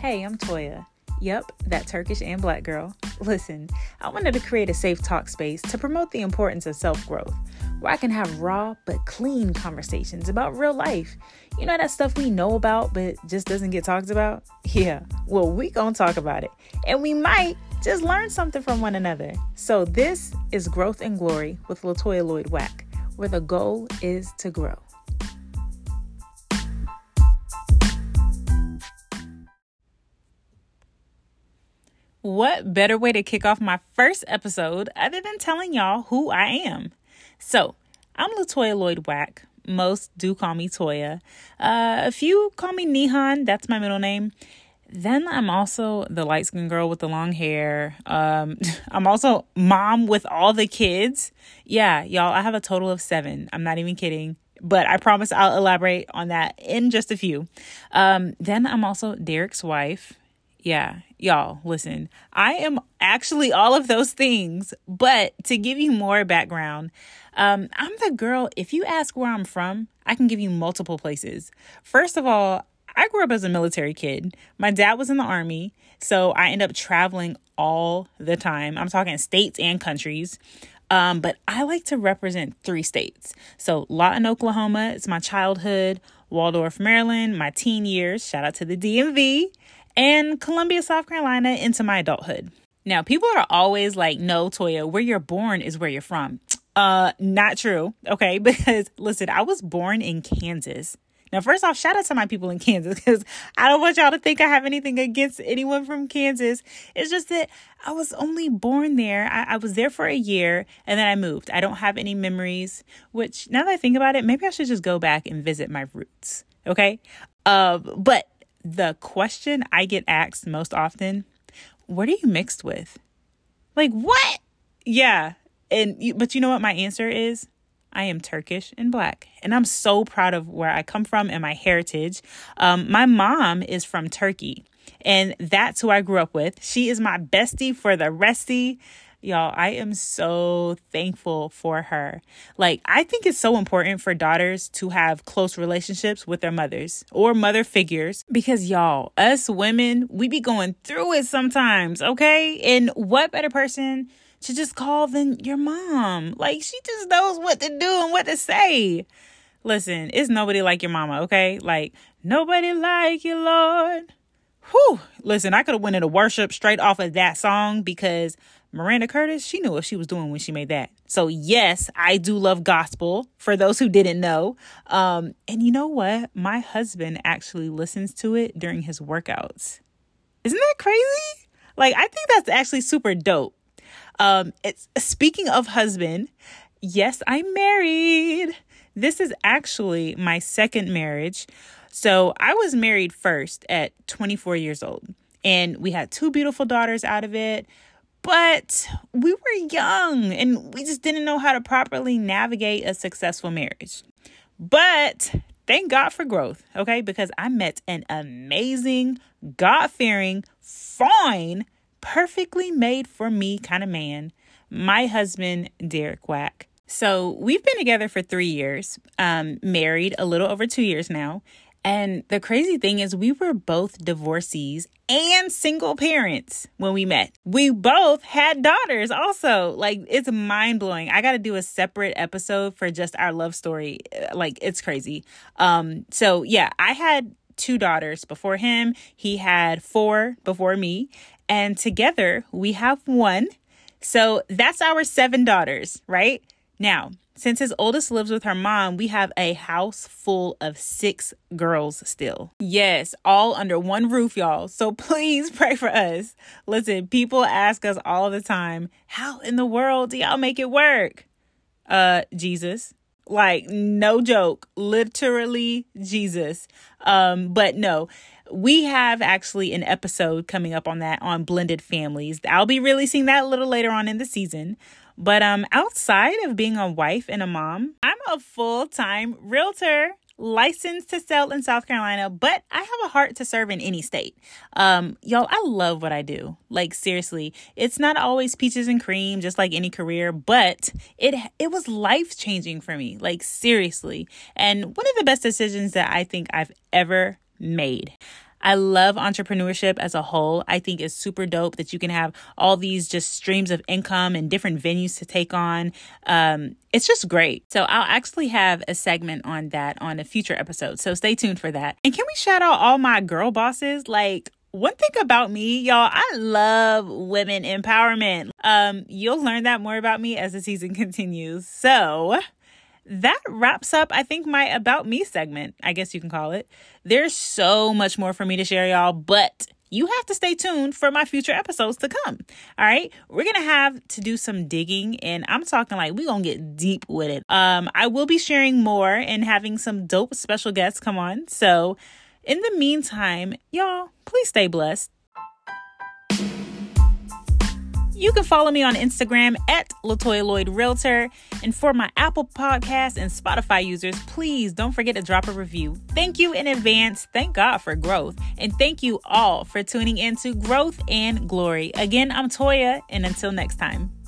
Hey, I'm Toya. Yep, that Turkish and black girl. Listen, I wanted to create a safe talk space to promote the importance of self growth, where I can have raw but clean conversations about real life. You know that stuff we know about but just doesn't get talked about? Yeah, well, we gonna talk about it. And we might just learn something from one another. So this is Growth and Glory with Latoya Lloyd Wack, where the goal is to grow. What better way to kick off my first episode other than telling y'all who I am? So, I'm Latoya Lloyd Wack. Most do call me Toya. Uh, a few call me Nihan. That's my middle name. Then I'm also the light skinned girl with the long hair. Um, I'm also mom with all the kids. Yeah, y'all, I have a total of seven. I'm not even kidding but I promise I'll elaborate on that in just a few. Um, then I'm also Derek's wife. Yeah, y'all, listen, I am actually all of those things, but to give you more background, um, I'm the girl, if you ask where I'm from, I can give you multiple places. First of all, I grew up as a military kid. My dad was in the army, so I end up traveling all the time. I'm talking states and countries. Um, but I like to represent three states. So Lawton, Oklahoma, it's my childhood. Waldorf, Maryland, my teen years. Shout out to the DMV and Columbia, South Carolina into my adulthood. Now, people are always like, no, Toya, where you're born is where you're from. Uh, not true. Okay. Because listen, I was born in Kansas. Now, first off, shout out to my people in Kansas because I don't want y'all to think I have anything against anyone from Kansas. It's just that I was only born there. I, I, was there for a year and then I moved. I don't have any memories, which now that I think about it, maybe I should just go back and visit my roots. Okay. Uh, but the question I get asked most often, what are you mixed with? Like, what? Yeah. And but you know what my answer is? I am Turkish and black. And I'm so proud of where I come from and my heritage. Um, my mom is from Turkey, and that's who I grew up with. She is my bestie for the resty. Y'all, I am so thankful for her. Like, I think it's so important for daughters to have close relationships with their mothers or mother figures because, y'all, us women, we be going through it sometimes, okay? And what better person to just call than your mom? Like, she just knows what to do and what to say. Listen, it's nobody like your mama, okay? Like, nobody like you, Lord. Whew. Listen, I could have went into worship straight off of that song because Maranda Curtis, she knew what she was doing when she made that. So, yes, I do love gospel for those who didn't know. Um, and you know what? My husband actually listens to it during his workouts. Isn't that crazy? Like, I think that's actually super dope. Um, it's speaking of husband, yes, I'm married. This is actually my second marriage. So, I was married first at 24 years old, and we had two beautiful daughters out of it but we were young and we just didn't know how to properly navigate a successful marriage. But thank God for growth, okay? Because I met an amazing, God fearing, fine, perfectly made for me kind of man, my husband, Derek Wack. So we've been together for three years, um, married a little over two years now. And the crazy thing is, we were both divorcees and single parents when we met. We both had daughters, also. Like, it's mind blowing. I got to do a separate episode for just our love story. Like, it's crazy. Um, so, yeah, I had two daughters before him, he had four before me. And together, we have one. So, that's our seven daughters, right? Now, since his oldest lives with her mom, we have a house full of six girls still. Yes, all under one roof, y'all. So please pray for us. Listen, people ask us all the time, how in the world do y'all make it work? Uh, Jesus. Like, no joke, literally Jesus. Um, but no, we have actually an episode coming up on that on blended families. I'll be releasing that a little later on in the season. But um outside of being a wife and a mom, I'm a full-time realtor licensed to sell in South Carolina, but I have a heart to serve in any state. Um, y'all, I love what I do. Like seriously, it's not always peaches and cream, just like any career, but it it was life changing for me. Like seriously, and one of the best decisions that I think I've ever made. I love entrepreneurship as a whole. I think it's super dope that you can have all these just streams of income and different venues to take on. Um, it's just great. So I'll actually have a segment on that on a future episode. So stay tuned for that. And can we shout out all my girl bosses? Like, one thing about me, y'all, I love women empowerment. Um, you'll learn that more about me as the season continues. So, that wraps up, I think, my About Me segment, I guess you can call it. There's so much more for me to share, y'all, but you have to stay tuned for my future episodes to come. All right. We're going to have to do some digging and I'm talking like we're going to get deep with it. Um, I will be sharing more and having some dope special guests come on. So, in the meantime, y'all, please stay blessed. You can follow me on Instagram at Latoya Lloyd Realtor. And for my Apple Podcast and Spotify users, please don't forget to drop a review. Thank you in advance. Thank God for growth. And thank you all for tuning in to Growth and Glory. Again, I'm Toya, and until next time.